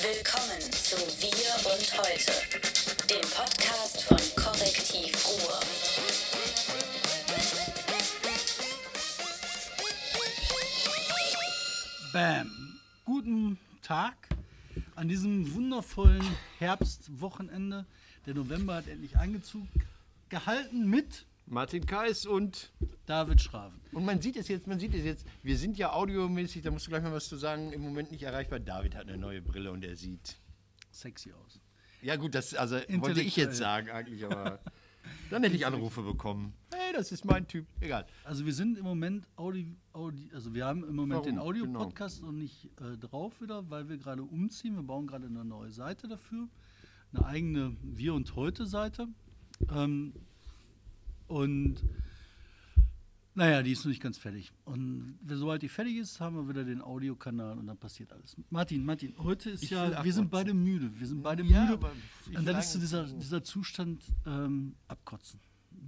Willkommen zu Wir und Heute, dem Podcast von Korrektiv Ruhr. Bam. Guten Tag an diesem wundervollen Herbstwochenende. Der November hat endlich Einzug gehalten mit Martin Kais und David Schraven. und man sieht es jetzt, man sieht es jetzt. Wir sind ja audiomäßig, da musst du gleich mal was zu sagen. Im Moment nicht erreichbar. David hat eine neue Brille und er sieht. Sexy aus. Ja gut, das also wollte ich jetzt sagen eigentlich, aber dann hätte ich Anrufe bekommen. Hey, das ist mein Typ. Egal. Also wir sind im Moment Audi, Audi also wir haben im Moment Warum? den Audio-Podcast noch nicht äh, drauf wieder, weil wir gerade umziehen. Wir bauen gerade eine neue Seite dafür. Eine eigene Wir und Heute-Seite. Ähm, und naja, die ist noch nicht ganz fertig. Und sobald die fertig ist, haben wir wieder den Audiokanal und dann passiert alles. Martin, Martin, heute ist Ich ja, wir sind beide müde. Wir sind beide Ja, müde. Und dann ist so dieser, dieser Zustand ähm, abkotzen.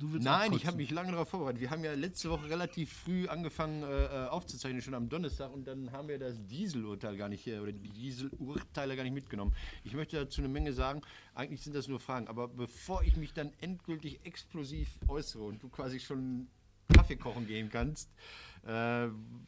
Du willst Nein, ich habe mich lange darauf vorbereitet. Wir haben ja letzte Woche relativ früh angefangen äh, äh, aufzuzeichnen, schon am Donnerstag, und dann haben wir das Dieselurteil gar nicht, äh, oder die Dieselurteile gar nicht mitgenommen. Ich möchte dazu eine Menge sagen. Eigentlich sind das nur Fragen, aber bevor ich mich dann endgültig explosiv äußere und du quasi schon Kaffee kochen gehen kannst, äh,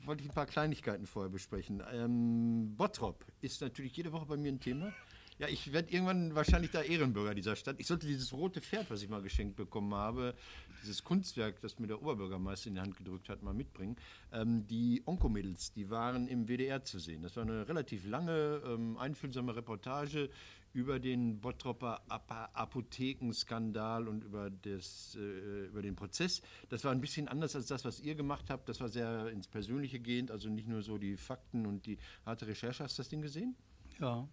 wollte ich ein paar Kleinigkeiten vorher besprechen. Ähm, Bottrop ist natürlich jede Woche bei mir ein Thema. Ja, ich werde irgendwann wahrscheinlich da Ehrenbürger dieser Stadt. Ich sollte dieses rote Pferd, was ich mal geschenkt bekommen habe, dieses Kunstwerk, das mir der Oberbürgermeister in die Hand gedrückt hat, mal mitbringen. Ähm, die Onkomädels, die waren im WDR zu sehen. Das war eine relativ lange, ähm, einfühlsame Reportage über den Bottropper Apothekenskandal und über, das, äh, über den Prozess. Das war ein bisschen anders als das, was ihr gemacht habt. Das war sehr ins Persönliche gehend, also nicht nur so die Fakten und die harte Recherche. Hast du das Ding gesehen? Ja.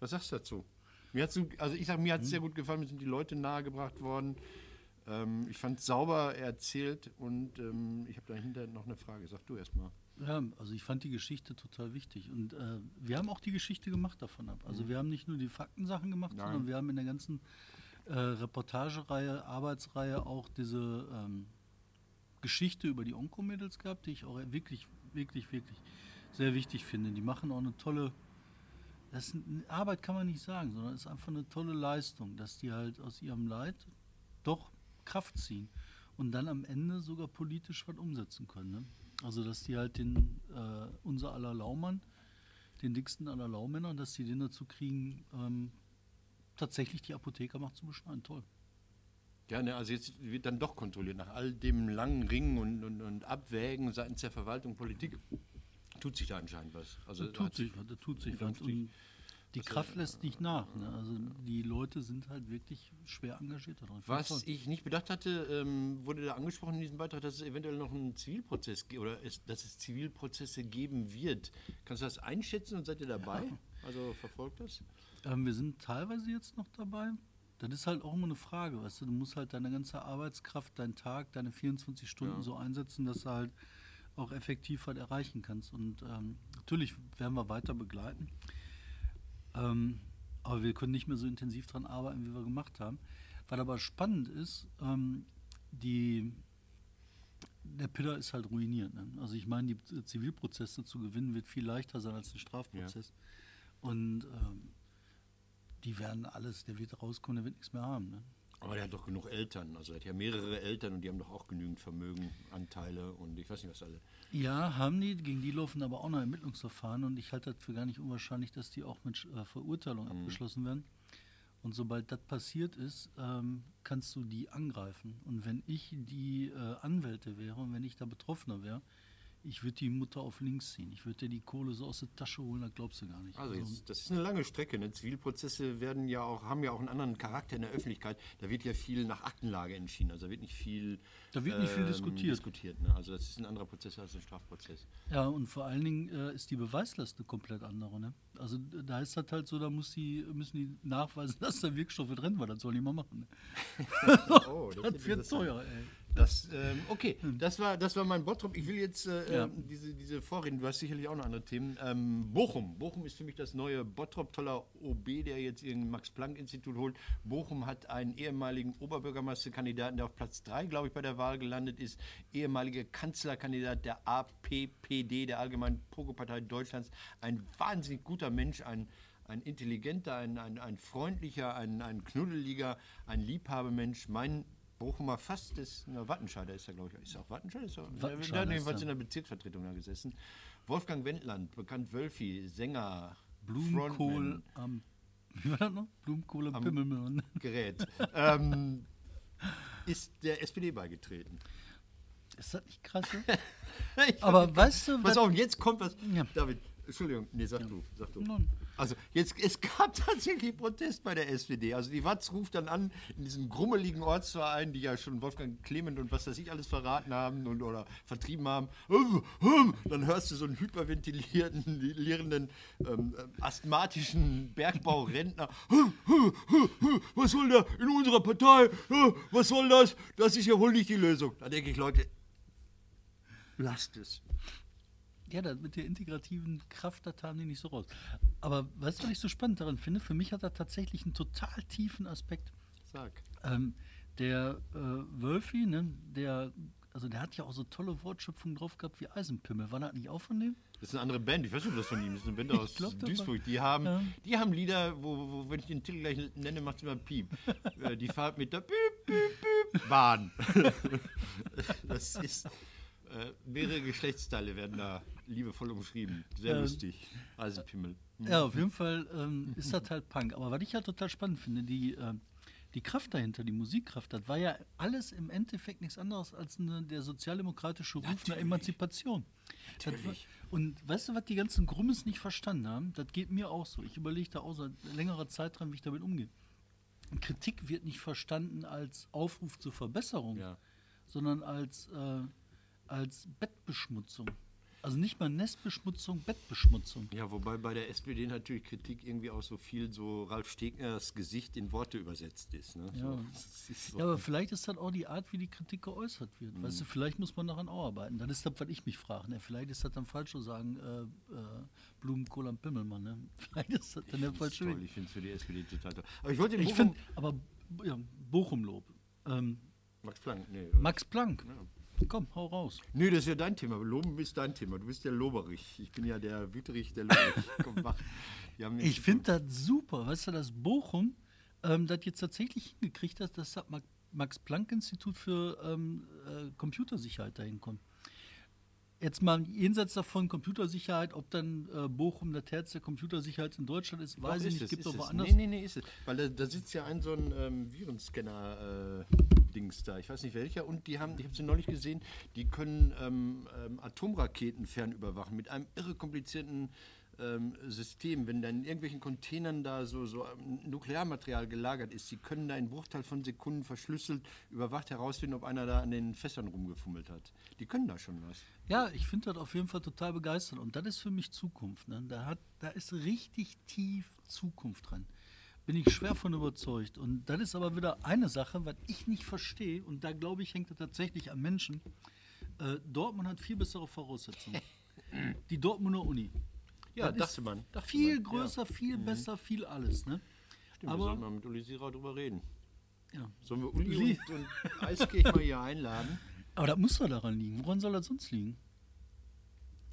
Was sagst du dazu? Mir hat's so, also ich sag, mir hat es sehr gut gefallen, mir sind die Leute nahegebracht worden. Ähm, ich fand es sauber erzählt und ähm, ich habe dahinter noch eine Frage. Sag du erst mal. Ja, also ich fand die Geschichte total wichtig. Und äh, wir haben auch die Geschichte gemacht davon ab. Also wir haben nicht nur die Faktensachen gemacht, Nein. sondern wir haben in der ganzen äh, Reportagereihe, Arbeitsreihe auch diese ähm, Geschichte über die Onkomädels gehabt, die ich auch wirklich, wirklich, wirklich sehr wichtig finde. Die machen auch eine tolle, das Arbeit kann man nicht sagen, sondern es ist einfach eine tolle Leistung, dass die halt aus ihrem Leid doch Kraft ziehen und dann am Ende sogar politisch was umsetzen können. Ne? Also dass die halt den äh, unser aller Laumann, den dicksten aller Laumänner, dass die den dazu kriegen, ähm, tatsächlich die Apothekermacht zu beschneiden. Toll. Ja, ne, also jetzt wird dann doch kontrolliert. Nach all dem langen Ringen und, und, und Abwägen seitens der Verwaltung, Politik, tut sich da anscheinend was. Also Da tut sich da tut sich was. Und die Kraft lässt nicht nach. Ne? Also die Leute sind halt wirklich schwer engagiert daran. Was ich nicht bedacht hatte, ähm, wurde da angesprochen in diesem Beitrag, dass es eventuell noch einen Zivilprozess ge- oder es, dass es Zivilprozesse geben wird. Kannst du das einschätzen und seid ihr dabei? Also verfolgt das? Ähm, wir sind teilweise jetzt noch dabei. Das ist halt auch immer eine Frage, weißt du, du musst halt deine ganze Arbeitskraft, deinen Tag, deine 24 Stunden Ja. so einsetzen, dass du halt auch effektiv halt erreichen kannst. Und ähm, natürlich werden wir weiter begleiten. Ähm, aber wir können nicht mehr so intensiv dran arbeiten, wie wir gemacht haben. Was aber spannend ist, ähm, die, der Pillar ist halt ruiniert. Ne? Also ich meine, die Zivilprozesse zu gewinnen wird viel leichter sein als ein Strafprozess. Und ähm, die werden alles, der wird rauskommen, der wird nichts mehr haben. Ne? Aber der hat doch genug Eltern. Also er hat ja mehrere Eltern und die haben doch auch genügend Vermögen, Anteile und ich weiß nicht was alle. Ja, haben die, gegen die laufen aber auch noch Ermittlungsverfahren und ich halte das für gar nicht unwahrscheinlich, dass die auch mit äh, Verurteilung abgeschlossen werden. Und sobald das passiert ist, ähm, kannst du die angreifen. Und wenn ich die äh, Anwälte wäre und wenn ich da Betroffener wäre, ich würde die Mutter auf links ziehen. Ich würde dir die Kohle so aus der Tasche holen, das glaubst du gar nicht. Also jetzt, das ist eine lange Strecke. Ne? Zivilprozesse werden ja auch, haben ja auch einen anderen Charakter in der Öffentlichkeit. Da wird ja viel nach Aktenlage entschieden. Also da wird nicht viel, Da wird nicht viel diskutiert. diskutiert ne? Also das ist ein anderer Prozess als ein Strafprozess. Ja, und vor allen Dingen äh, ist die Beweislast eine komplett andere. Ne? Also da ist das halt so, da muss die, müssen die nachweisen, dass da Wirkstoffe drin waren. Das sollen die mal machen. Ne? Oh, das wird teuer, ey. Das, ähm, okay, das war, das war mein Bottrop. Ich will jetzt äh, Ja. ähm, diese, diese Vorreden, du hast sicherlich auch noch andere Themen. Ähm, Bochum. Bochum ist für mich das neue Bottrop, toller OB, der jetzt ihren Max-Planck-Institut holt. Bochum hat einen ehemaligen Oberbürgermeisterkandidaten, der auf Platz 3, glaube ich, bei der Wahl gelandet ist. Ehemaliger Kanzlerkandidat der APPD, der Allgemeinen Pogo-Partei Deutschlands. Ein wahnsinnig guter Mensch, ein ein intelligenter, ein, ein, ein freundlicher, ein, ein knuddeliger, ein Liebhabermensch. Mein Bochumer fast ist, na, Wattenscheider ist er, glaube ich. Ist auch Wattenscheider? Ist der, Wattenscheider jedenfalls in der Bezirksvertretung da gesessen. Wolfgang Wendland, bekannt Wölfi, Sänger, Blumenkohl Frontman, am. Wie war das noch? Blumenkohl am, Pimmelmann. Gerät, ähm, ist der SPD beigetreten. Ist das nicht krass? Ich Aber weißt du, Pass was- auf, jetzt kommt was. Ja. David, Entschuldigung, nee, sag du, sag du. Nun. Also jetzt, es gab tatsächlich Protest bei der SPD. Also die Watz ruft dann an in diesem grummeligen Ortsverein, die ja schon Wolfgang Clement und was weiß ich alles verraten haben und, oder vertrieben haben. Dann hörst du so einen hyperventilierten, lierenden, ähm, ähm, asthmatischen Bergbaurentner. Was soll da in unserer Partei? Was soll das? Das ist ja wohl nicht die Lösung. Da denke ich, Leute, lasst es. Ja, das mit der integrativen Kraft, das haben die nicht so raus. Aber weißt du, was ich so spannend daran finde? Für mich hat er tatsächlich einen total tiefen Aspekt. Sag. Ähm, der äh, Wölfi, ne, der, also der hat ja auch so tolle Wortschöpfungen drauf gehabt wie Eisenpimmel. War das nicht auch von dem? Das ist eine andere Band, ich weiß nicht, ob das von ihm ist, eine Band aus glaub, das Duisburg. Die haben, Ja. die haben Lieder, wo, wo, wo, wenn ich den Titel gleich nenne, macht es immer Piep. Äh, die Fahrt mit der Piep, Piep, Piep, Bahn. das ist, äh, mehrere Geschlechtsteile werden da liebevoll umschrieben. Sehr Ähm. lustig. Eisenpimmel. Hm. Ja, auf jeden Fall ähm, ist das halt Punk. Aber was ich halt total spannend finde, die, ähm, die Kraft dahinter, die Musikkraft, das war ja alles im Endeffekt nichts anderes als eine, der sozialdemokratische Ruf nach Natürlich. Emanzipation. Das war, und weißt du, was die ganzen Grummes nicht verstanden haben? Das geht mir auch so. Ich überlege da auch seit längerer Zeit dran, wie ich damit umgehe. Kritik wird nicht verstanden als Aufruf zur Verbesserung, Ja. sondern als, äh, als Bettbeschmutzung. Also nicht mal Nestbeschmutzung, Bettbeschmutzung. Ja, wobei bei der SPD natürlich Kritik irgendwie auch so viel so Ralf Stegners Gesicht in Worte übersetzt ist. Ne? Ja. So, ist so. Ja, aber vielleicht ist das auch die Art, wie die Kritik geäußert wird. Weißt du, vielleicht muss man daran auch arbeiten. Das ist das, was ich mich frage. Ne? Vielleicht ist das dann falsch zu sagen, äh, äh, Blumenkohl am Pimmelmann. Ne? Vielleicht ist das dann der Das ist falsche. Weg. Ich finde es für die SPD total toll. Aber ich wollte den Ich Bochum- finde, aber ja, Bochum-Lob. Ähm, Max Planck, nee. Max Planck. Komm, hau raus. Nö, das ist ja dein Thema. Loben ist dein Thema. Du bist der Loberich. Ich bin ja der Wüterich, der Loberich. Komm, mach. Ich finde das super, weißt du, dass Bochum ähm, das jetzt tatsächlich hingekriegt hat, dass das Ma- Max-Planck-Institut für ähm, äh, Computersicherheit dahin kommt. Jetzt mal jenseits davon Computersicherheit, ob dann äh, Bochum das Herz der Computersicherheit in Deutschland ist, Doch, weiß ich ist nicht. es, Gibt ist doch es. woanders. Nee, nee, nee, ist es. Weil da, da sitzt ja ein so ein ähm, Virenscanner-Dings da. Ich weiß nicht welcher. Und die haben, ich habe sie neulich gesehen, die können ähm, ähm, Atomraketen fernüberwachen mit einem irre komplizierten ähm, System. Wenn da in irgendwelchen Containern da so, so ähm, Nuklearmaterial gelagert ist, die können da in Bruchteil von Sekunden verschlüsselt überwacht herausfinden, ob einer da an den Fässern rumgefummelt hat. Die können da schon was. Ja, ich finde das auf jeden Fall total begeisternd. Und das ist für mich Zukunft. Ne? Da, hat, da ist richtig tief Zukunft dran. Bin ich schwer von überzeugt. Und das ist aber wieder eine Sache, was ich nicht verstehe. Und da glaube ich, hängt das tatsächlich am Menschen. Äh, Dortmund hat viel bessere Voraussetzungen. Die Dortmunder Uni. Ja, Das ist dachte man. Dachte viel man, ja. größer, viel besser, viel alles. Ne? Stimmt, wir aber sollten mal mit Uli Sirau drüber reden. ja. Sollen wir Uli Uli. und, und Eiskirch mal hier einladen? aber das muss doch daran liegen. Woran soll das sonst liegen?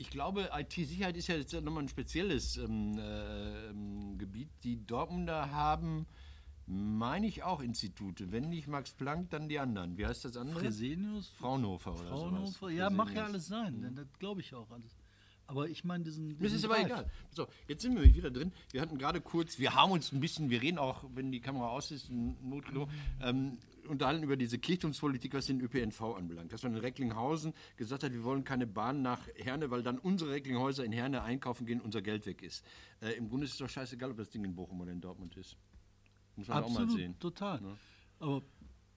Ich glaube, IT-Sicherheit ist ja jetzt nochmal ein spezielles ähm, äh, ähm, Gebiet. Die Dortmunder haben, meine ich, auch Institute. Wenn nicht Max Planck, dann die anderen. Wie heißt das andere? Fresenius? Fraunhofer oder Fraunhofer? sowas. Ja, mag ja Fresenius. alles sein. denn Das glaube ich auch alles. Aber ich meine diesen. Mir ist diesen es aber egal. So, jetzt sind wir wieder drin. Wir hatten gerade kurz, wir haben uns ein bisschen, wir reden auch, wenn die Kamera aus ist, ein Notklo, ähm, unterhalten über diese Kirchturmspolitik, was den ÖPNV anbelangt. Dass man in Recklinghausen gesagt hat, wir wollen keine Bahn nach Herne, weil dann unsere Recklinghäuser in Herne einkaufen gehen, unser Geld weg ist. Äh, Im Grunde ist es doch scheißegal, ob das Ding in Bochum oder in Dortmund ist. Muss man auch mal Absolut, sehen. total. Ne? Aber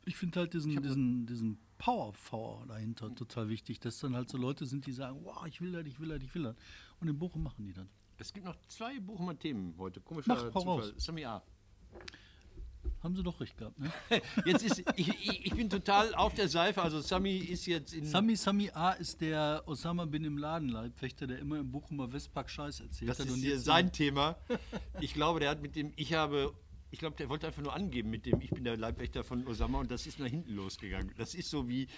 ich finde halt diesen, diesen, diesen Power-Power dahinter total wichtig, dass dann halt so Leute sind, die sagen, wow, ich will das, ich will das, ich will das. Und in Bochum machen die das. Es gibt noch zwei Bochumer Themen heute. Komischer Mach, Zufall. Sami A. Haben sie doch recht gehabt, ne? Jetzt ist, ich, ich, ich bin total auf der Seife. Also Sami ist jetzt in. Sami Sami A ist der Osama bin im Laden Leibwächter, der immer im Bochumer Westpark Scheiß erzählt Das hat. ist und hier sein Thema. Ich glaube, der hat mit dem, ich habe, ich glaube, der wollte einfach nur angeben mit dem, ich bin der Leibwächter von Osama und das ist nach hinten losgegangen. Das ist so wie,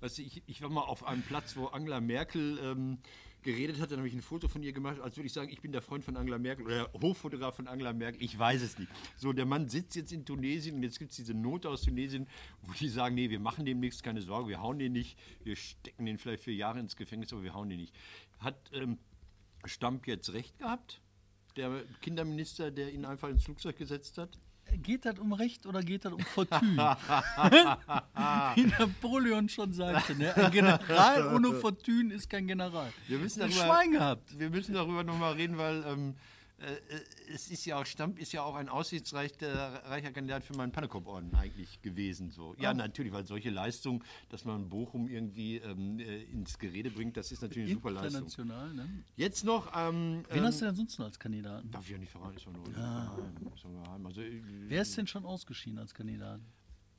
weißt du, ich, ich war mal auf einem Platz, wo Angela Merkel ähm, geredet hat, dann habe ich ein Foto von ihr gemacht, als würde ich sagen, ich bin der Freund von Angela Merkel oder der Hochfotograf von Angela Merkel. Ich weiß es nicht. So, der Mann sitzt jetzt in Tunesien und jetzt gibt es diese Note aus Tunesien, wo die sagen, nee, wir machen dem nichts, keine Sorge, wir hauen den nicht, wir stecken den vielleicht für Jahre ins Gefängnis, aber wir hauen den nicht. Hat ähm, Stamp jetzt recht gehabt? Der Kinderminister, der ihn einfach ins Flugzeug gesetzt hat? Geht das um Recht oder geht das um Fortune? Wie Napoleon schon sagte, ne? ein General ohne Fortune ist kein General. Wir müssen darüber- Schwein gehabt. Wir müssen darüber nochmal reden, weil ähm, äh, es ist ja auch, Stamp ist ja auch ein aussichtsreicher reicher Kandidat für meinen Pannekopp-Orden eigentlich gewesen. So. Ja, natürlich, weil solche Leistungen, dass man Bochum irgendwie ähm, äh, ins Gerede bringt, das ist natürlich eine super Leistung. International, ne? Jetzt noch. Ähm, Wen ähm, hast du denn sonst noch als Kandidaten? Darf ich ja nicht verraten, ist ja nur ja geheim. Also, äh, Wer ist denn schon ausgeschieden als Kandidat?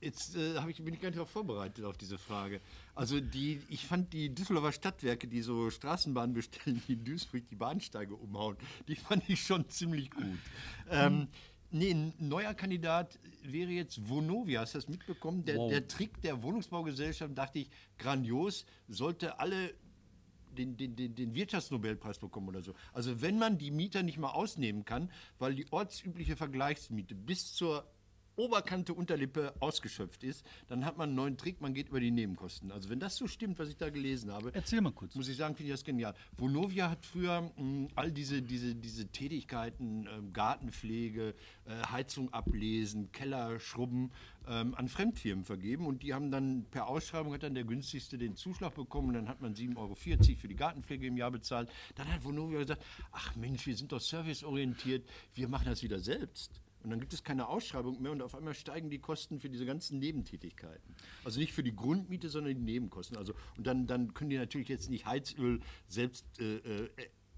Jetzt äh, ich, bin ich gar nicht darauf vorbereitet auf diese Frage. Also die, ich fand die Düsseldorfer Stadtwerke, die so Straßenbahnen bestellen, die in Duisburg die Bahnsteige umhauen, die fand ich schon ziemlich gut. Ähm, nee, ein neuer Kandidat wäre jetzt Vonovia, hast du das mitbekommen? Der, Wow. der Trick der Wohnungsbaugesellschaft, dachte ich, grandios, sollte alle den, den, den, den Wirtschaftsnobelpreis bekommen oder so. Also wenn man die Mieter nicht mal ausnehmen kann, weil die ortsübliche Vergleichsmiete bis zur Oberkante Unterlippe ausgeschöpft ist, dann hat man einen neuen Trick, man geht über die Nebenkosten. Also wenn das so stimmt, was ich da gelesen habe, Erzähl mal kurz. muss ich sagen, finde ich das genial. Vonovia hat früher mh, all diese, diese, diese Tätigkeiten, ähm, Gartenpflege, äh, Heizung ablesen, Keller schrubben, ähm, an Fremdfirmen vergeben und die haben dann per Ausschreibung hat dann der günstigste den Zuschlag bekommen und dann hat man 7,40 Euro für die Gartenpflege im Jahr bezahlt. Dann hat Vonovia gesagt, ach Mensch, wir sind doch serviceorientiert, wir machen das wieder selbst. Und dann gibt es keine Ausschreibung mehr und auf einmal steigen die Kosten für diese ganzen Nebentätigkeiten. Also nicht für die Grundmiete, sondern die Nebenkosten. Also, und dann, dann können die natürlich jetzt nicht Heizöl selbst, äh, äh,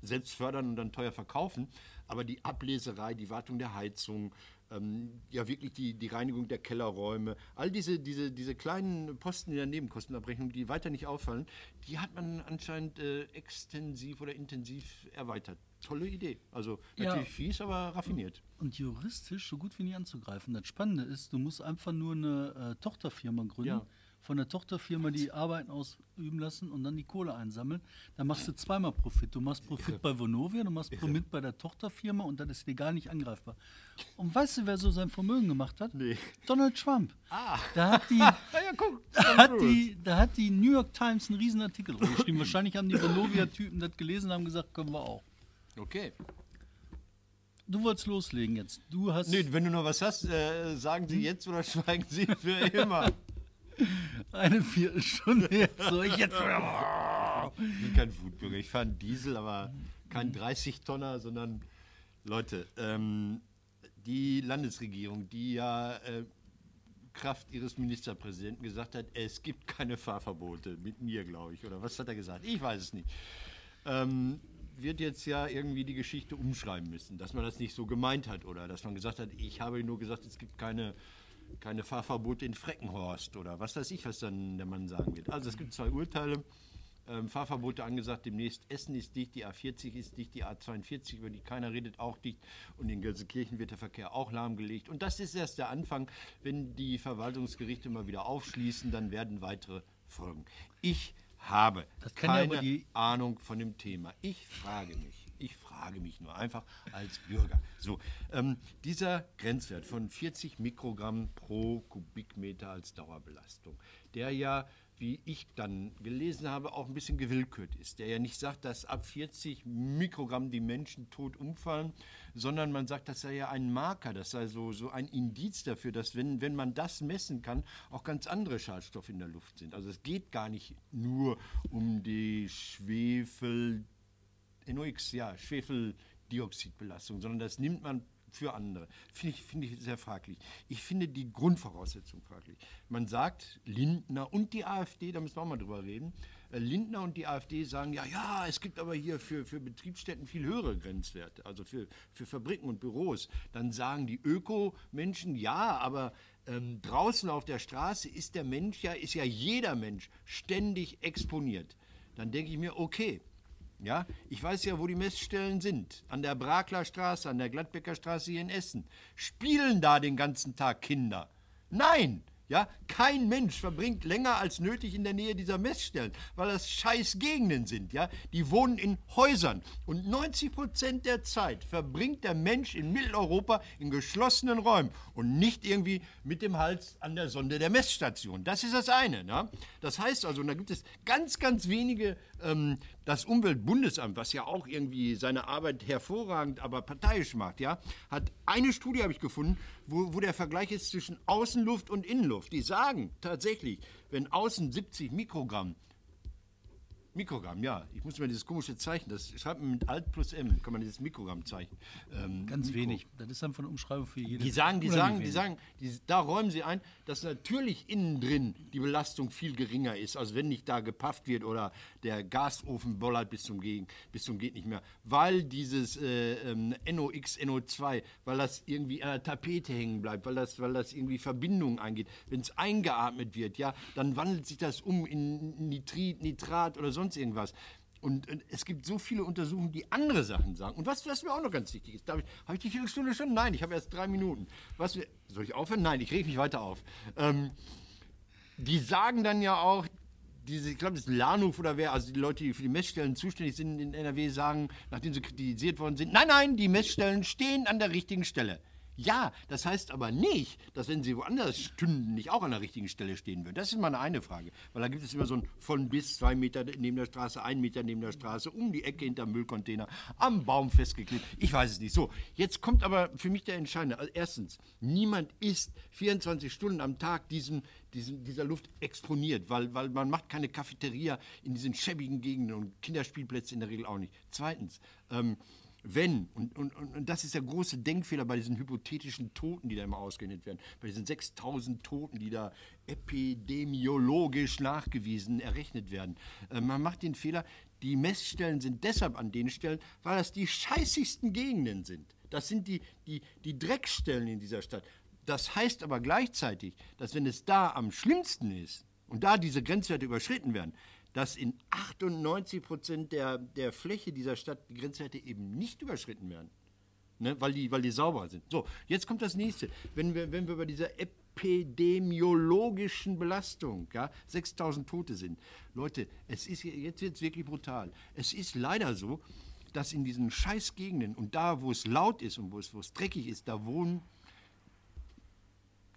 selbst fördern und dann teuer verkaufen, aber die Ableserei, die Wartung der Heizung, ähm, ja wirklich die, die Reinigung der Kellerräume, all diese, diese, diese kleinen Posten in der Nebenkostenabrechnung, die weiter nicht auffallen, die hat man anscheinend äh, extensiv oder intensiv erweitert. Tolle Idee. Also Ja. natürlich fies, aber raffiniert. Und juristisch so gut wie nie anzugreifen. Das Spannende ist, du musst einfach nur eine äh, Tochterfirma gründen. Ja. Von der Tochterfirma die Arbeiten ausüben lassen und dann die Kohle einsammeln. Dann machst du zweimal Profit. Du machst Profit bei Vonovia, du machst Profit bei der Tochterfirma und dann ist gar nicht angreifbar. Und weißt du, wer so sein Vermögen gemacht hat? Nee. Donald Trump. Ah. Da hat die, Ja, ja, guck. da hat die, da hat die New York Times einen riesen Artikel geschrieben. Wahrscheinlich haben die Vonovia-Typen das gelesen und haben gesagt, können wir auch. Okay. Du wolltest loslegen jetzt. Du hast Nee, wenn du noch was hast, äh, sagen Sie jetzt oder schweigen Sie für immer. eine Viertelstunde jetzt. So, ich jetzt. Ich bin kein Wutbürger. Ich fahre einen Diesel, aber kein 30-Tonner, sondern Leute, ähm, die Landesregierung, die ja äh, Kraft ihres Ministerpräsidenten gesagt hat, es gibt keine Fahrverbote, mit mir, glaube ich. Oder was hat er gesagt? Ich weiß es nicht. Ähm, wird jetzt ja irgendwie die Geschichte umschreiben müssen, dass man das nicht so gemeint hat oder dass man gesagt hat, ich habe nur gesagt, es gibt keine, keine Fahrverbote in Freckenhorst oder was weiß ich, was dann der Mann sagen wird. Also es gibt zwei Urteile. Ähm, Fahrverbote angesagt, demnächst Essen ist dicht, die A40 ist dicht, die A42, über die keiner redet, auch dicht und in Gelsenkirchen wird der Verkehr auch lahmgelegt. Und das ist erst der Anfang. Wenn die Verwaltungsgerichte mal wieder aufschließen, dann werden weitere folgen. Ich habe ja keine die- Ahnung von dem Thema. Ich frage mich, ich frage mich nur einfach als Bürger. So, ähm, dieser Grenzwert von 40 Mikrogramm pro Kubikmeter als Dauerbelastung, der ja, wie ich dann gelesen habe, auch ein bisschen gewillkürt ist, der ja nicht sagt, dass ab 40 Mikrogramm die Menschen tot umfallen, sondern man sagt, das sei ja ein Marker, das sei so, so ein Indiz dafür, dass wenn, wenn man das messen kann, auch ganz andere Schadstoffe in der Luft sind. Also es geht gar nicht nur um die Schwefel, NOx, ja, Schwefeldioxidbelastung, sondern das nimmt man für andere. Finde ich, finde ich sehr fraglich. Ich finde die Grundvoraussetzung fraglich. Man sagt, Lindner und die AfD, da müssen wir auch mal drüber reden, äh, Lindner und die AfD sagen, ja, ja, es gibt aber hier für, für Betriebsstätten viel höhere Grenzwerte, also für, für Fabriken und Büros. Dann sagen die Öko-Menschen, ja, aber ähm, draußen auf der Straße ist der Mensch ja, ist ja jeder Mensch ständig exponiert. Dann denke ich mir, okay, ja, ich weiß ja, wo die Messstellen sind. An der Brakler Straße, an der Gladbecker Straße hier in Essen. Spielen da den ganzen Tag Kinder? Nein! Ja, kein Mensch verbringt länger als nötig in der Nähe dieser Messstellen, weil das scheiß Gegenden sind. Ja, die wohnen in Häusern und 90 Prozent der Zeit verbringt der Mensch in Mitteleuropa in geschlossenen Räumen und nicht irgendwie mit dem Hals an der Sonde der Messstation. Das ist das eine. Ne? Das heißt also, und da gibt es ganz, ganz wenige das Umweltbundesamt, was ja auch irgendwie seine Arbeit hervorragend, aber parteiisch macht, ja, hat eine Studie, habe ich gefunden, wo, wo der Vergleich ist zwischen Außenluft und Innenluft. Die sagen tatsächlich, wenn außen 70 Mikrogramm Mikrogramm, ja. Ich muss mir dieses komische Zeichen, das schreibt man mit Alt plus M, kann man dieses Mikrogramm-Zeichen. Ähm, Ganz Mikro. wenig. Das ist dann von Umschreibung für jede. Die sagen, die sagen, die sagen, die, da räumen sie ein, dass natürlich innen drin die Belastung viel geringer ist, als wenn nicht da gepafft wird oder der Gasofen bollert bis zum, Gegen, bis zum geht nicht mehr. Weil dieses äh, ähm, NOx, NO2, weil das irgendwie an der Tapete hängen bleibt, weil das, weil das irgendwie Verbindungen eingeht. Wenn es eingeatmet wird, ja, dann wandelt sich das um in Nitrit, Nitrat oder sonst sonst irgendwas. Und, und, es gibt so viele Untersuchungen, die andere Sachen sagen. Und was, was mir auch noch ganz wichtig ist, habe ich die Viertelstunde schon? Nein, ich habe erst drei Minuten. Was soll ich aufhören? Nein, ich reg mich weiter auf. Ähm, die sagen dann ja auch, diese, ich glaube, das ist Lahnhof oder wer, also die Leute, die für die Messstellen zuständig sind in NRW, sagen, nachdem sie kritisiert worden sind, nein, nein, die Messstellen stehen an der richtigen Stelle. Ja, das heißt aber nicht, dass wenn sie woanders stünden, nicht auch an der richtigen Stelle stehen würden. Das ist mal eine Frage. Weil da gibt es immer so ein von bis zwei Meter neben der Straße, ein Meter neben der Straße, um die Ecke hinterm Müllcontainer, am Baum festgeklebt. Ich weiß es nicht. So, jetzt kommt aber für mich der Entscheidende. Also erstens, niemand ist 24 Stunden am Tag diesem, diesem, dieser Luft exponiert, weil, weil man macht keine Cafeteria in diesen schäbigen Gegenden und Kinderspielplätze in der Regel auch nicht. Zweitens, ähm, wenn, und, und, und das ist der große Denkfehler bei diesen hypothetischen Toten, die da immer ausgerechnet werden, bei diesen 6000 Toten, die da epidemiologisch nachgewiesen errechnet werden. Äh, man macht den Fehler, die Messstellen sind deshalb an den Stellen, weil das die scheißigsten Gegenden sind. Das sind die, die, die Dreckstellen in dieser Stadt. Das heißt aber gleichzeitig, dass wenn es da am schlimmsten ist und da diese Grenzwerte überschritten werden, dass in 98 Prozent der, der Fläche dieser Stadt die Grenzwerte eben nicht überschritten werden. Ne, weil, die, weil die sauber sind. So, jetzt kommt das nächste. Wenn wir, wenn wir bei dieser epidemiologischen Belastung, ja, 6000 Tote sind. Leute, es ist, jetzt wird wirklich brutal. Es ist leider so, dass in diesen Scheißgegenden und da, wo es laut ist und wo es, wo es dreckig ist, da wohnen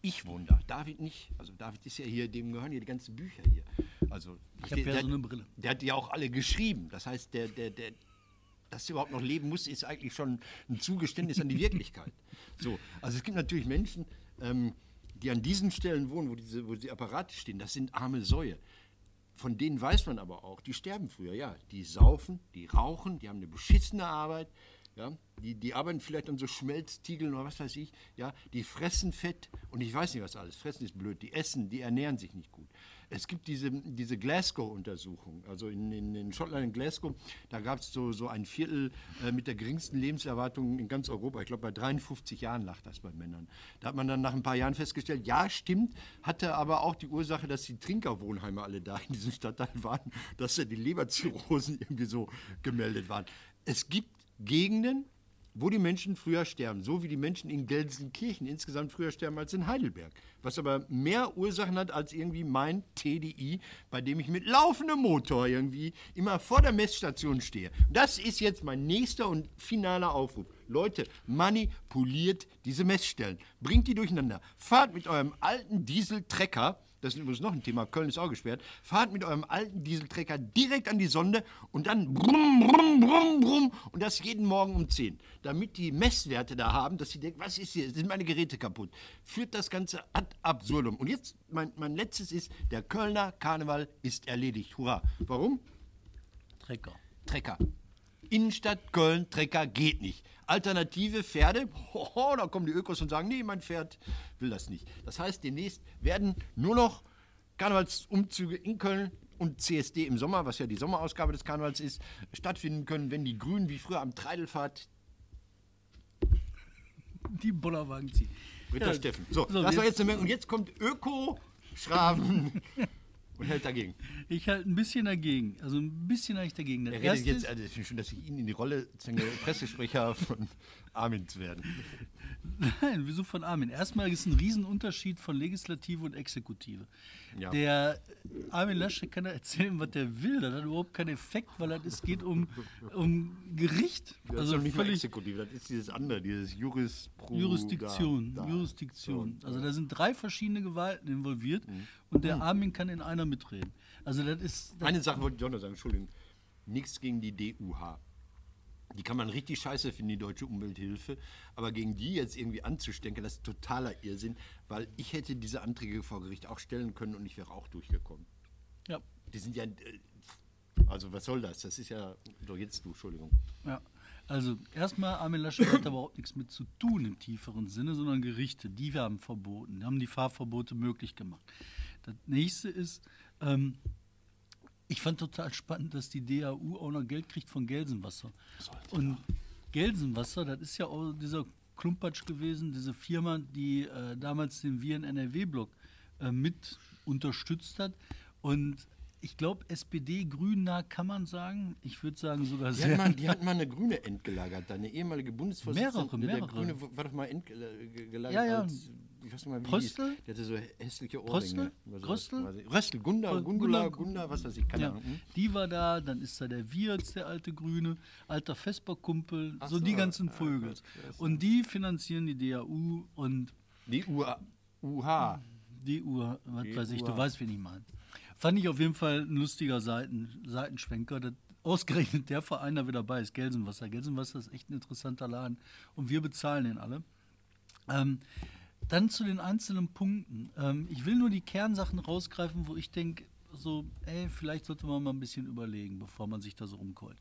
ich wohne da, David nicht. Also David ist ja hier, dem gehören hier die ganzen Bücher hier. Also ich habe ja so eine Brille. Der hat ja auch alle geschrieben. Das heißt, der, der, der, dass er überhaupt noch leben muss, ist eigentlich schon ein Zugeständnis an die Wirklichkeit. So, also es gibt natürlich Menschen, ähm, die an diesen Stellen wohnen, wo diese, wo die Apparate stehen. Das sind arme Säue. Von denen weiß man aber auch, die sterben früher, ja. Die saufen, die rauchen, die haben eine beschissene Arbeit, ja, die, die arbeiten vielleicht an so Schmelztiegeln oder was weiß ich, ja, die fressen Fett und ich weiß nicht was alles. Fressen ist blöd, die essen, die ernähren sich nicht gut. Es gibt diese, diese Glasgow-Untersuchung, also in, in, in, Schottland, in Glasgow, da gab es so, so ein Viertel äh, mit der geringsten Lebenserwartung in ganz Europa. Ich glaube, bei 53 Jahren lag das bei Männern. Da hat man dann nach ein paar Jahren festgestellt, ja, stimmt, hatte aber auch die Ursache, dass die Trinkerwohnheime alle da in diesem Stadtteil waren, dass ja die Leberzirrhosen irgendwie so gemeldet waren. Es gibt Gegenden, wo die Menschen früher sterben, so wie die Menschen in Gelsenkirchen insgesamt früher sterben als in Heidelberg. Was aber mehr Ursachen hat als irgendwie mein TDI, bei dem ich mit laufendem Motor irgendwie immer vor der Messstation stehe. Das ist jetzt mein nächster und finaler Aufruf. Leute, manipuliert diese Messstellen. Bringt die durcheinander. Fahrt mit eurem alten Dieseltrecker das ist übrigens noch ein Thema, Köln ist auch gesperrt, fahrt mit eurem alten Dieseltrecker direkt an die Sonde und dann brumm, brumm, brumm, brumm und das jeden Morgen um 10. Damit die Messwerte da haben, dass sie denken, was ist hier, sind meine Geräte kaputt. Führt das Ganze ad absurdum. Und jetzt, mein, mein letztes ist, der Kölner Karneval ist erledigt. Hurra. Warum? Trecker. Trecker. Innenstadt Köln, Trecker geht nicht. Alternative Pferde, hoho, da kommen die Ökos und sagen, nee, mein Pferd will das nicht. Das heißt, demnächst werden nur noch Karnevalsumzüge in Köln und CSD im Sommer, was ja die Sommerausgabe des Karnevals ist, stattfinden können, wenn die Grünen wie früher am Treidelfahrt Die Bollerwagen ziehen. Ritter Ja, Steffen. So, so, das war jetzt eine Menge. Und jetzt kommt Öko Schraven und hält dagegen. Ich halte ein bisschen dagegen. Also ein bisschen habe ich dagegen. Das Er redet jetzt, ist- also ich finde schon, dass ich ihn in die Rolle zwänge, Pressesprecher von Armin zu werden. Nein, wieso von Armin? Erstmal ist ein Riesenunterschied von Legislative und Exekutive. Ja. Der Armin Laschet kann da erzählen, was der will. Das hat überhaupt keinen Effekt, weil es geht um, um Gericht. Das ist also doch nicht völlig Exekutiv, das ist dieses andere, dieses Juris Jurisdiktion. da, da. Jurisdiktion. So, Also da sind drei verschiedene Gewalten involviert Mhm. Und der Armin kann in einer mitreden. Also das ist. Das, Eine Sache wollte ich auch noch sagen, Entschuldigung. Nichts gegen die DUH. Die kann man richtig scheiße finden, die Deutsche Umwelthilfe. Aber gegen die jetzt irgendwie anzustenken, das ist totaler Irrsinn, weil ich hätte diese Anträge vor Gericht auch stellen können und ich wäre auch durchgekommen. ja, Die sind ja. äh, Also, was soll das? Das ist ja. Doch jetzt du, Entschuldigung. ja. Also erstmal, Armin Laschet hat überhaupt nichts mit zu tun im tieferen Sinne, sondern Gerichte, die haben verboten, die haben die Fahrverbote möglich gemacht. Das nächste ist, ähm, ich fand total spannend, dass die DAU auch noch Geld kriegt von Gelsenwasser. Und Gelsenwasser, das ist ja auch dieser Klumpatsch gewesen, diese Firma, die äh, damals den Viren NRW-Block äh, mit unterstützt hat. Und ich glaube, SPD grün-nah kann man sagen. Ich würde sagen sogar Die sehr. mal, die hatten mal eine Grüne entgelagert, eine ehemalige Bundesvorsitzende. Mehrere, Der mehrere. Grüne war doch mal entgelagert Ja, ja. als, ich weiß nicht mal, wie Pröstl? die. Der hatte so hässliche Pröstl? Ohrringe. Gröstl? Weiß ich. Röstl, Gunda, Gundula, Gunda- Gunda, was weiß ich, keine Ja, Ahnung. Hm? die war da, dann ist da der Wirz, der alte Grüne, alter Vesperkumpel, so so, die ganzen Vögel. ja, Und die finanzieren die DAU und Die UH. die Uhr, was Die weiß ich, du weißt, wen ich meine. Fand ich auf jeden Fall ein lustiger Seiten, Seitenschwenker. Das, ausgerechnet der Verein da wieder dabei ist, Gelsenwasser. Gelsenwasser ist echt ein interessanter Laden und wir bezahlen den alle. Ähm, dann zu den einzelnen Punkten. Ähm, ich will nur die Kernsachen rausgreifen, wo ich denke, so, ey, vielleicht sollte man mal ein bisschen überlegen, bevor man sich da so rumkeult.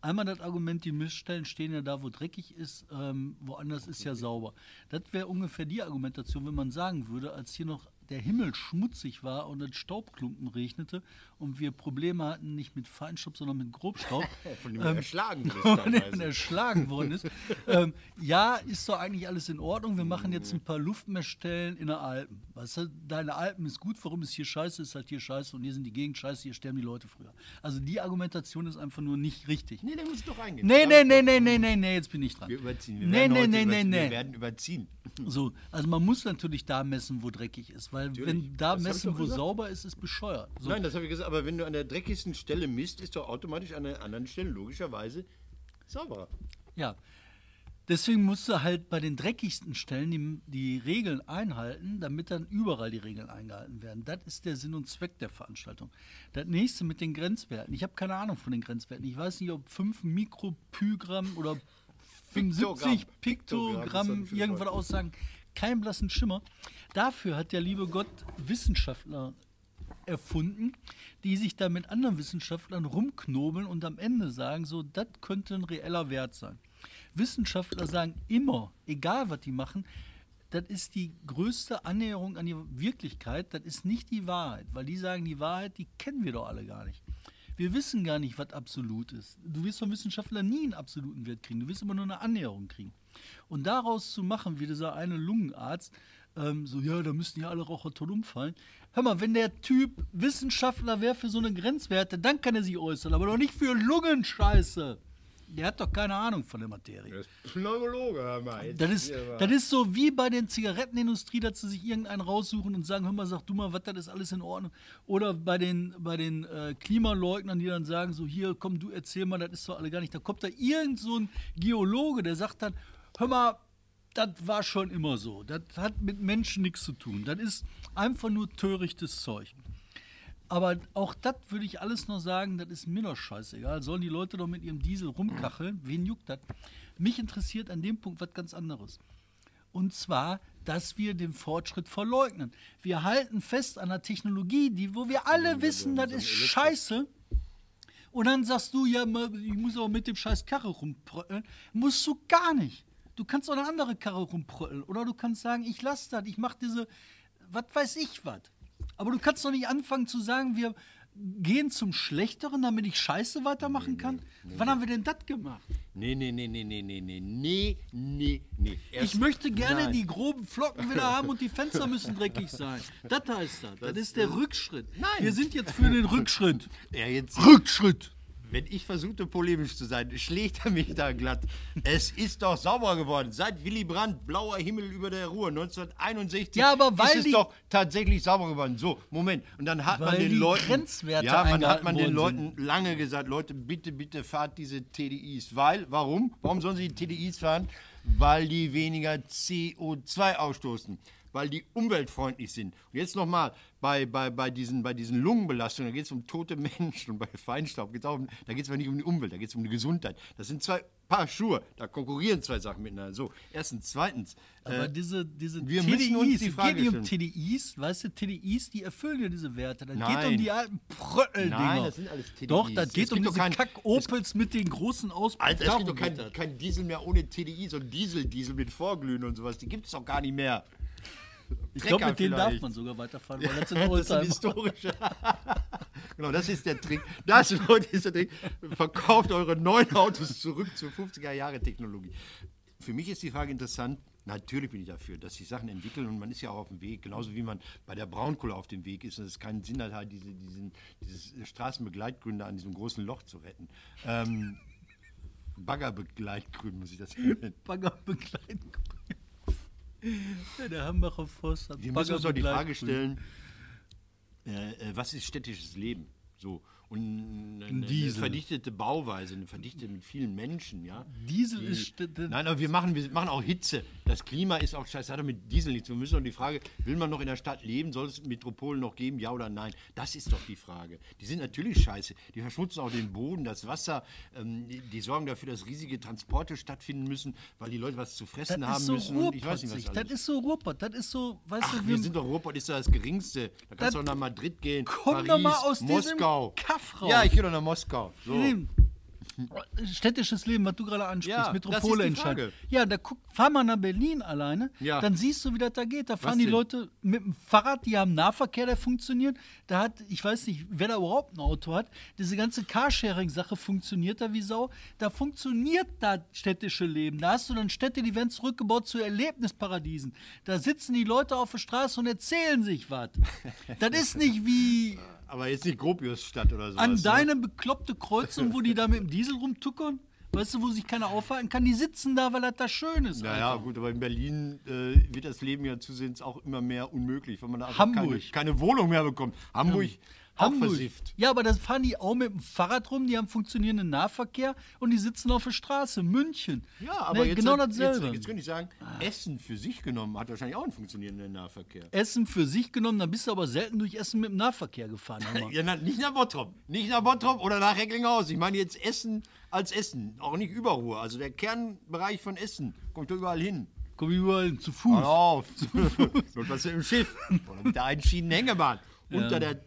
Einmal das Argument, die Missstellen stehen ja da, wo dreckig ist, ähm, woanders ist ja sauber. Das wäre ungefähr die Argumentation, wenn man sagen würde, als hier noch der Himmel schmutzig war und es Staubklumpen regnete und wir Probleme hatten, nicht mit Feinstaub, sondern mit Grobstaub. Von dem du erschlagen bist von dem erschlagen worden ist. ähm, ja, ist doch eigentlich alles in Ordnung. Wir machen jetzt ein paar Luftmessstellen in den Alpen. Weißt du, deine Alpen ist gut, warum ist hier scheiße, ist halt hier scheiße und hier sind die Gegend scheiße, hier sterben die Leute früher. Also die Argumentation ist einfach nur nicht richtig. Nee, der muss doch reingehen. Nee, nee, nee, nee, nee, nee, nee, jetzt bin ich dran. Wir überziehen. Wir Nee, werden nee, nee, über- nee, Wir nee. werden überziehen. So, also man muss natürlich da messen, wo dreckig ist, weil wenn da das messen, wo sauber ist, ist bescheuert. So. Nein, das habe ich gesagt, aber wenn du an der dreckigsten Stelle misst, ist doch automatisch an der anderen Stelle logischerweise sauberer. Ja. Deswegen musst du halt bei den dreckigsten Stellen die, die Regeln einhalten, damit dann überall die Regeln eingehalten werden. Das ist der Sinn und Zweck der Veranstaltung. Das nächste mit den Grenzwerten. Ich habe keine Ahnung von den Grenzwerten. Ich weiß nicht, ob 5 Mikropygramm oder 75 Piktogramm. Piktogramm Piktogramm irgendwas aussagen. Kein blassen Schimmer. Dafür hat der liebe Gott Wissenschaftler erfunden, die sich da mit anderen Wissenschaftlern rumknobeln und am Ende sagen, so, das könnte ein reeller Wert sein. Wissenschaftler sagen immer, egal was die machen, das ist die größte Annäherung an die Wirklichkeit, das ist nicht die Wahrheit, weil die sagen, die Wahrheit, die kennen wir doch alle gar nicht. Wir wissen gar nicht, was absolut ist. Du wirst vom Wissenschaftler nie einen absoluten Wert kriegen, du wirst immer nur eine Annäherung kriegen. Und daraus zu machen, wie dieser eine Lungenarzt, ähm, so, ja, da müssten ja alle Raucher tot umfallen. Hör mal, wenn der Typ Wissenschaftler wäre für so eine Grenzwerte, dann kann er sich äußern, aber doch nicht für Lungenscheiße. Der hat doch keine Ahnung von der Materie. Das ist Pneumologe, hör mal. Das ist, das ist so wie bei den Zigarettenindustrie, dass sie sich irgendeinen raussuchen und sagen, hör mal, sag du mal, was, das ist alles in Ordnung. Oder bei den, bei den äh, Klimaleugnern, die dann sagen, so hier, komm, du erzähl mal, das ist doch alle gar nicht. Da kommt da irgend so ein Geologe, der sagt dann, hör mal, das war schon immer so. Das hat mit Menschen nichts zu tun. Das ist einfach nur törichtes Zeug. Aber auch das würde ich alles noch sagen, das ist mir doch scheißegal. Sollen die Leute doch mit ihrem Diesel rumkacheln? Wen juckt das? Mich interessiert an dem Punkt was ganz anderes. Und zwar, dass wir den Fortschritt verleugnen. Wir halten fest an einer Technologie, die, wo wir alle wissen, das ist scheiße. Und dann sagst du, ja, ich muss auch mit dem scheiß Karre rumprötteln. Musst du gar nicht. Du kannst auch eine andere Karre rumprötteln. Oder du kannst sagen, ich lasse das, ich mache diese, was weiß ich was. Aber du kannst doch nicht anfangen zu sagen, wir gehen zum Schlechteren, damit ich Scheiße weitermachen kann? Wann haben wir denn das gemacht? Nee, nee, nee, nee, nee, nee, nee, nee, nee, nee. Ich möchte gerne Nein. die groben Flocken wieder haben und die Fenster müssen dreckig sein. Das heißt das. Das ist der Rückschritt. Nein. Wir sind jetzt für den Rückschritt. Ja, jetzt, Rückschritt. Wenn ich versuchte, polemisch zu sein, schlägt er mich da glatt. Es ist doch sauber geworden. Seit Willy Brandt, blauer Himmel über der Ruhr, 1961, Ja, aber weil ist es doch tatsächlich sauber geworden. So, Moment. Und dann hat man den Leuten... Ja, man hat man den Leuten lange gesagt, Leute, bitte, bitte fahrt diese TDIs. Weil, warum? Warum sollen sie die TDIs fahren? Weil die weniger CO2 ausstoßen. Weil die umweltfreundlich sind. Und jetzt nochmal, bei, bei, bei, diesen, bei diesen Lungenbelastungen, da geht es um tote Menschen und bei Feinstaub geht es auch um, da geht es aber nicht um die Umwelt, da geht es um die Gesundheit. Das sind zwei Paar Schuhe, da konkurrieren zwei Sachen miteinander. So, erstens. Zweitens, Aber äh, diese, diese wir müssen uns die es Frage geht nicht um. TDIs, weißt du, TDIs, die erfüllen ja diese Werte. Das geht Nein. um die alten Prötteldinger. Nein, das sind alles TDIs. Doch, das Es geht um gibt doch diese Kack-Opels mit den großen Auspuff. Alter, es gibt doch kein, geht kein Diesel mehr ohne TDI, so ein Diesel-Diesel mit Vorglühen und sowas. Die gibt es doch gar nicht mehr. Ich glaube, mit denen darf man sogar weiterfahren, weil das sind Das sind Oldtimer. historische. genau, das ist der Trick. Das ist der Trick. Verkauft eure neuen Autos zurück zur 50er-Jahre-Technologie. Für mich ist die Frage interessant. Natürlich bin ich dafür, dass sich Sachen entwickeln und man ist ja auch auf dem Weg, genauso wie man bei der Braunkohle auf dem Weg ist und es keinen Sinn hat, halt diese, diesen, dieses Straßenbegleitgründe an diesem großen Loch zu retten. Ähm, Baggerbegleitgrün muss ich das nennen. Baggerbegleitgrün. Der Hambacher Forst hat Wir müssen uns doch die Frage stellen, äh, äh, was ist städtisches Leben? So. Und eine, eine verdichtete Bauweise, eine verdichtete mit vielen Menschen, ja. Diesel Die- ist Nein, aber wir machen, wir machen auch Hitze. Das Klima ist auch scheiße, hat doch mit Diesel nichts. Wir müssen doch die Frage, will man noch in der Stadt leben? Soll es Metropolen noch geben? Ja oder nein? Das ist doch die Frage. Die sind natürlich scheiße. Die verschmutzen auch den Boden, das Wasser. Ähm, die, die sorgen dafür, dass riesige Transporte stattfinden müssen, weil die Leute was zu fressen Das haben ist so müssen. und ich weiß nicht, was alles. Das ist so Ruhrpott. Das ist so, weißt Ach, du, wir sind doch Ruhrpott ist doch das Geringste. Da kannst Das- du doch nach Madrid gehen. Komm Paris, doch mal aus diesem Ja, ik gehe naar Moskou. Städtisches Leben, was du gerade ansprichst, Ja, Metropole entscheiden. Frage. Ja, da guck, fahr mal nach Berlin alleine, Ja. dann siehst du, wie das da geht. Da fahren die denn? Leute mit dem Fahrrad, die haben Nahverkehr, der funktioniert. Da hat, ich weiß nicht, wer da überhaupt ein Auto hat. Diese ganze Carsharing-Sache funktioniert da wie Sau. Da funktioniert das städtische Leben. Da hast du dann Städte, die werden zurückgebaut zu Erlebnisparadiesen. Da sitzen die Leute auf der Straße und erzählen sich was. das ist nicht wie Aber jetzt nicht Gropiusstadt oder so. an deine bekloppte Kreuzung, wo die da mit dem Diesel rumtuckern, weißt du, wo sich keiner aufhalten kann, die sitzen da, weil das da schön ist. Naja, Alter. gut, aber in Berlin äh, wird das Leben ja zusehends auch immer mehr unmöglich, weil man da Hamburg. Keine, keine Wohnung mehr bekommt. Hamburg, auch Hamburg. versifft. Ja, aber da fahren die auch mit dem Fahrrad rum, die haben funktionierenden Nahverkehr und die sitzen auf der Straße. München. Ja, aber Ne, jetzt, genau hat, dasselbe. Jetzt, jetzt könnte ich sagen, Essen für sich genommen hat wahrscheinlich auch einen funktionierenden Nahverkehr. Essen für sich genommen, dann bist du aber selten durch Essen mit dem Nahverkehr gefahren. Ja, na, nicht nach Bottrop. Nicht nach Bottrop oder nach Recklinghausen. Ich meine jetzt Essen als Essen, auch nicht Überruhr. Also der Kernbereich von Essen kommt doch überall hin. Komm überall hin, zu Fuß. Hör auf. Notfalls im Schiff. Oder mit der Einschienenhängebahn. Unter der.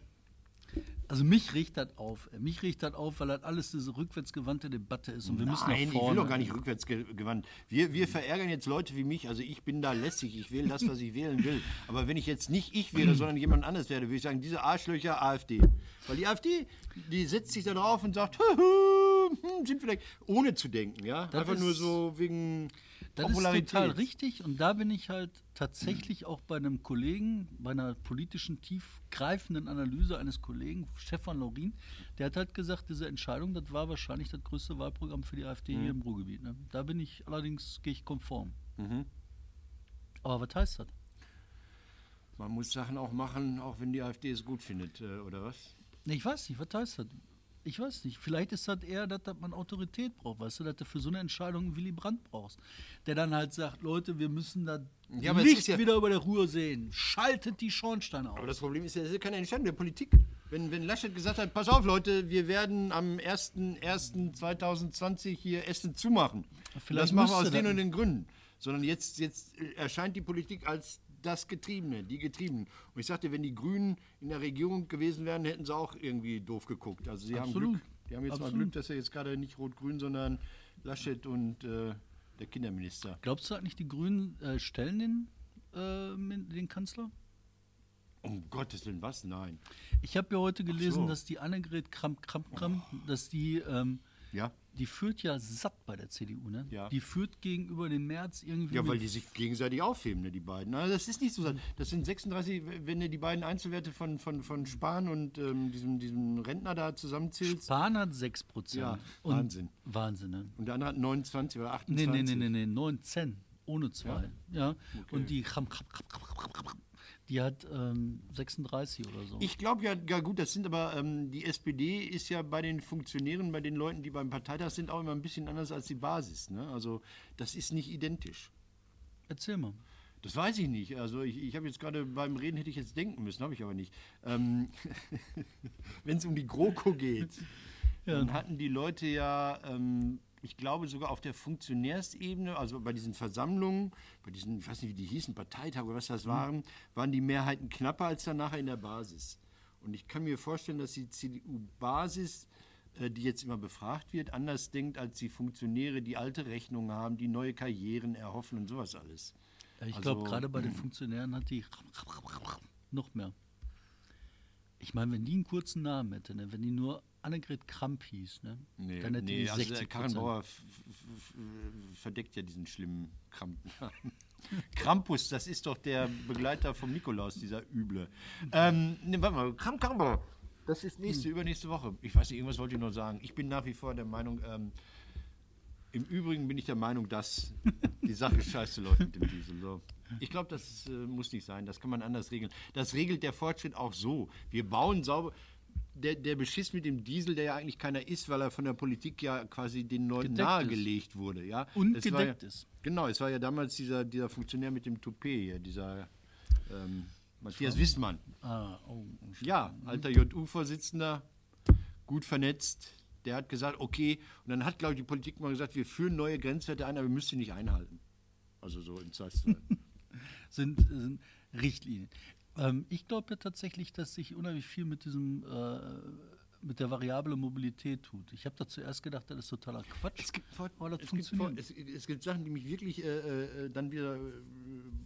Also mich riecht das auf. Mich riecht das auf, weil das alles diese rückwärtsgewandte Debatte ist und wir müssen Nein, ich vorne. will doch gar nicht rückwärts ge- gewandt. Wir, wir verärgern jetzt Leute wie mich. Also ich bin da lässig. Ich wähle das, was ich wählen will. Aber wenn ich jetzt nicht ich wäre, sondern jemand anderes wäre, würde ich sagen, diese Arschlöcher AfD. Weil die AfD, die setzt sich da drauf und sagt, hm, sind vielleicht, ohne zu denken, ja. Das Einfach ist- nur so wegen Das ist Popularität. total richtig und da bin ich halt tatsächlich auch bei einem Kollegen, bei einer politischen, tiefgreifenden Analyse eines Kollegen, Stefan Lorin, der hat halt gesagt, diese Entscheidung, das war wahrscheinlich das größte Wahlprogramm für die AfD hier im Ruhrgebiet. Ne? Da bin ich allerdings, gehe ich konform. Aber was heißt das? Man muss Sachen auch machen, auch wenn die AfD es gut findet, äh, oder was? Ich weiß nicht, was heißt das? Ich weiß nicht. Vielleicht ist das eher, dass, dass man Autorität braucht, weißt du, dass du für so eine Entscheidung einen Willy Brandt brauchst. Der dann halt sagt, Leute, wir müssen da Ja, es ist ja- wieder über der Ruhr sehen. Schaltet die Schornsteine aus. Aber das Problem ist ja, das ist keine Entscheidung der Politik. Wenn, wenn Laschet gesagt hat, pass auf Leute, wir werden am 01.01.2020 hier Essen zumachen. Vielleicht das machen wir aus den und den Gründen. Sondern jetzt, jetzt erscheint die Politik als das Getriebene, die Getriebenen. Und ich sagte, wenn die Grünen in der Regierung gewesen wären, hätten sie auch irgendwie doof geguckt. Also sie Absolut. haben Glück. Die haben jetzt mal Absolut. Glück, dass er jetzt gerade nicht rot-grün, sondern Laschet und äh, der Kinderminister. Glaubst du eigentlich, die Grünen äh, stellen den, äh, den Kanzler? Um Gottes Willen, was? Nein. Ich habe ja heute gelesen, so. dass die Annegret Kramp, Kramp, Kramp, dass die, ähm, Ja? die führt ja satt bei der CDU, ne? Ja. Die führt gegenüber dem März irgendwie. Ja, weil die sich gegenseitig aufheben, ne, die beiden. Also das ist nicht so. Das sind 36, wenn du die beiden Einzelwerte von, von, von Spahn und ähm, diesem, diesem Rentner da zusammenzählst. Spahn hat 6 Prozent. Ja, Wahnsinn. Wahnsinn, ne? Und der andere hat 29 oder Nee, 28. nee, nee, nee, nee, 19, ohne zwei. Ja. Und die Die hat ähm, 36 oder so. Ich glaube ja, ja gut, das sind aber, ähm, die SPD ist ja bei den Funktionären, bei den Leuten, die beim Parteitag sind, auch immer ein bisschen anders als die Basis. Ne? Also das ist nicht identisch. Erzähl mal. Das weiß ich nicht. Also ich, ich habe jetzt gerade beim Reden hätte ich jetzt denken müssen, habe ich aber nicht. Ähm, Wenn es um die GroKo geht, dann hatten die Leute ja, ähm, ich glaube sogar auf der Funktionärsebene, also bei diesen Versammlungen, bei diesen, ich weiß nicht, wie die hießen, Parteitag oder was das waren, waren die Mehrheiten knapper als dann nachher in der Basis. Und ich kann mir vorstellen, dass die CDU-Basis, äh, die jetzt immer befragt wird, anders denkt als die Funktionäre, die alte Rechnungen haben, die neue Karrieren erhoffen und sowas alles. Ja, Ich Also- glaube, gerade bei den Funktionären hat die noch mehr. Ich meine, wenn die einen kurzen Namen hätte, ne? wenn die nur Annegret Kramp hieß, ne? Nee, dann nee die also 60 der Karrenbauer f- f- f- verdeckt ja diesen schlimmen Krampen. Krampus, das ist doch der Begleiter vom Nikolaus, dieser Üble. Ähm, ne, warte mal, Kram Karrenbauer, das ist nächste, übernächste Woche. Ich weiß nicht, irgendwas wollte ich noch sagen. Ich bin nach wie vor der Meinung, ähm, im Übrigen bin ich der Meinung, dass die Sache scheiße läuft mit dem Diesel. So. Ich glaube, das äh, muss nicht sein. Das kann man anders regeln. Das regelt der Fortschritt auch so. Wir bauen sauber. Der, der Beschiss mit dem Diesel, der ja eigentlich keiner ist, weil er von der Politik ja quasi den Leuten Gedeckt nahegelegt wurde. Ja? Und Es war gedeckt ja, ist. Genau, es war ja damals dieser, dieser Funktionär mit dem Toupet hier, dieser ähm, Matthias Wissmann. Ah, oh, Ja, alter JU-Vorsitzender, gut vernetzt. Der hat gesagt, okay, und dann hat, glaube ich, die Politik mal gesagt, wir führen neue Grenzwerte ein, aber wir müssen sie nicht einhalten. Also so in Zweifelsfall. sind, sind Richtlinien. Ähm, ich glaube ja tatsächlich, dass sich unheimlich viel mit diesem äh, mit der variable Mobilität tut. Ich habe da zuerst gedacht, das ist totaler Quatsch. Es gibt, Vor- das es, gibt Vor- es, es gibt Sachen, die mich wirklich äh, äh, dann wieder äh,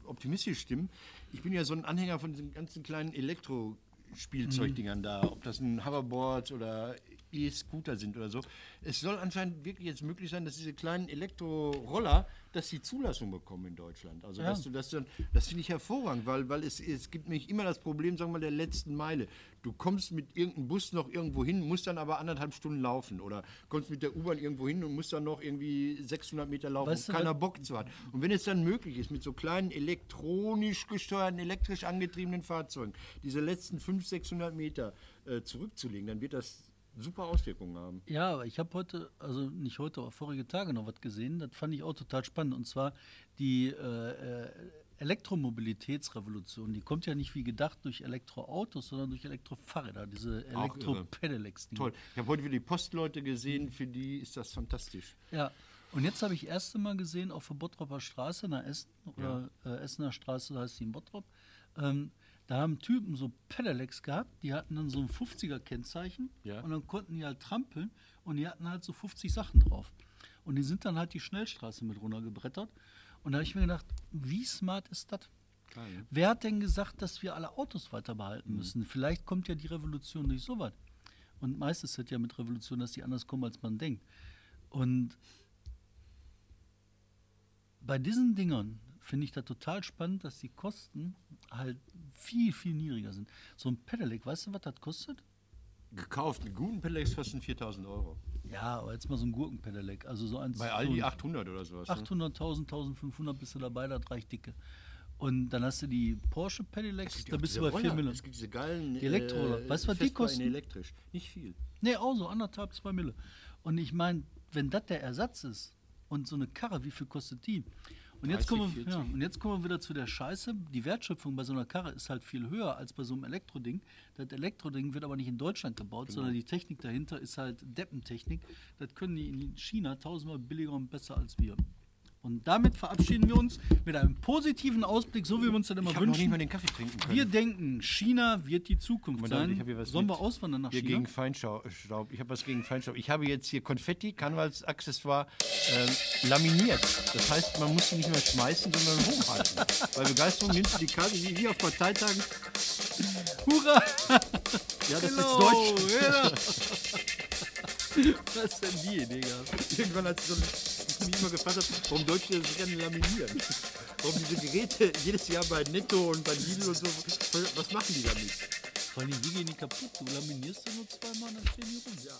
optimistisch stimmen. Ich bin ja so ein Anhänger von diesen ganzen kleinen Elektrospielzeugdingern da, ob das ein Hoverboard oder E-Scooter sind oder so. Es soll anscheinend wirklich jetzt möglich sein, dass diese kleinen Elektroroller, dass sie Zulassung bekommen in Deutschland. Also Ja. dass du das dann, das finde ich hervorragend, weil, weil es, es gibt nämlich immer das Problem, sagen wir mal, der letzten Meile. Du kommst mit irgendeinem Bus noch irgendwo hin, musst dann aber anderthalb Stunden laufen oder kommst mit der U-Bahn irgendwo hin und musst dann noch irgendwie 600 Meter laufen, Weißt du, keiner Bock zu hat. Und wenn es dann möglich ist, mit so kleinen elektronisch gesteuerten, elektrisch angetriebenen Fahrzeugen diese letzten 500, 600 Meter äh, zurückzulegen, dann wird das super Auswirkungen haben. Ja, aber ich habe heute, also nicht heute, aber vorige Tage noch was gesehen. Das fand ich auch total spannend. Und zwar die äh, äh, Elektromobilitätsrevolution. Die kommt ja nicht wie gedacht durch Elektroautos, sondern durch Elektrofahrräder, diese. Elektro-Pedelecs. Toll. Ich habe heute wieder die Postleute gesehen, für die ist das fantastisch. Ja, und jetzt habe ich erste Mal gesehen auf der Bottropper Straße nach Essen, oder äh, Essener Straße heißt die in Bottrop, ähm, da haben Typen so Pedelecs gehabt, die hatten dann so ein 50er-Kennzeichen Ja. und dann konnten die halt trampeln und die hatten halt so 50 Sachen drauf. Und die sind dann halt die Schnellstraße mit runtergebrettert. Und da habe ich mir gedacht, wie smart ist das? Ne? Wer hat denn gesagt, dass wir alle Autos weiter behalten müssen? Vielleicht kommt ja die Revolution durch sowas. Und meistens ist es ja mit Revolution, dass die anders kommen, als man denkt. Und bei diesen Dingern finde ich da total spannend, dass die Kosten halt viel, viel niedriger sind. So ein Pedelec, weißt du, was das kostet? Gekauft, einen guten Pedelecs kosten 4000 Euro. Ja, aber jetzt mal so ein Gurkenpedelec. Also so eins. Bei so Aldi ein 800 oder sowas. ne? 800.000, 1500 bist du dabei, da reicht dicke. Und dann hast du die Porsche Pedelecs, da bist du bei 4 Roller. Millionen. Es gibt diese geilen Die Elektroroller. Weißt du, was die kosten? elektrisch. Nicht viel. Nee, auch so, anderthalb, zwei Mille. Und ich meine, wenn das der Ersatz ist und so eine Karre, wie viel kostet die? Und jetzt, 30, kommen wir, ja, 40. und jetzt kommen wir wieder zu der Scheiße. Die Wertschöpfung bei so einer Karre ist halt viel höher als bei so einem Elektroding. Das Elektroding wird aber nicht in Deutschland gebaut, Genau. sondern die Technik dahinter ist halt Deppentechnik. Das können die in China tausendmal billiger und besser als wir. Und damit verabschieden wir uns mit einem positiven Ausblick, so wie wir uns dann immer Ich habe noch nicht wünschen. mal den Kaffee trinken können. Wir denken, China wird die Zukunft sein. ich hab hier was Sollen wir auswandern nach hier China? gegen Feinstaub. Ich habe was gegen Feinstaub. Ich habe jetzt hier Konfetti, Karnevalsaccessoire, ähm, laminiert. Das heißt, man muss sie nicht mehr schmeißen, sondern hochhalten. Bei Begeisterung nimmst du die Karte wie hier auf Parteitagen. Hurra! Ja, das Hello, ist Deutsch. hello. Was ist denn die Idee gehabt? Irgendwann, als ich, so, ich mich immer gefragt habe, warum Deutsche das gerne laminieren. Warum diese Geräte jedes Jahr bei Netto und bei Lidl und so, was machen die damit? Vor allem, wie gehen die kaputt? Du laminierst ja nur zweimal, stehen die rum. Ja.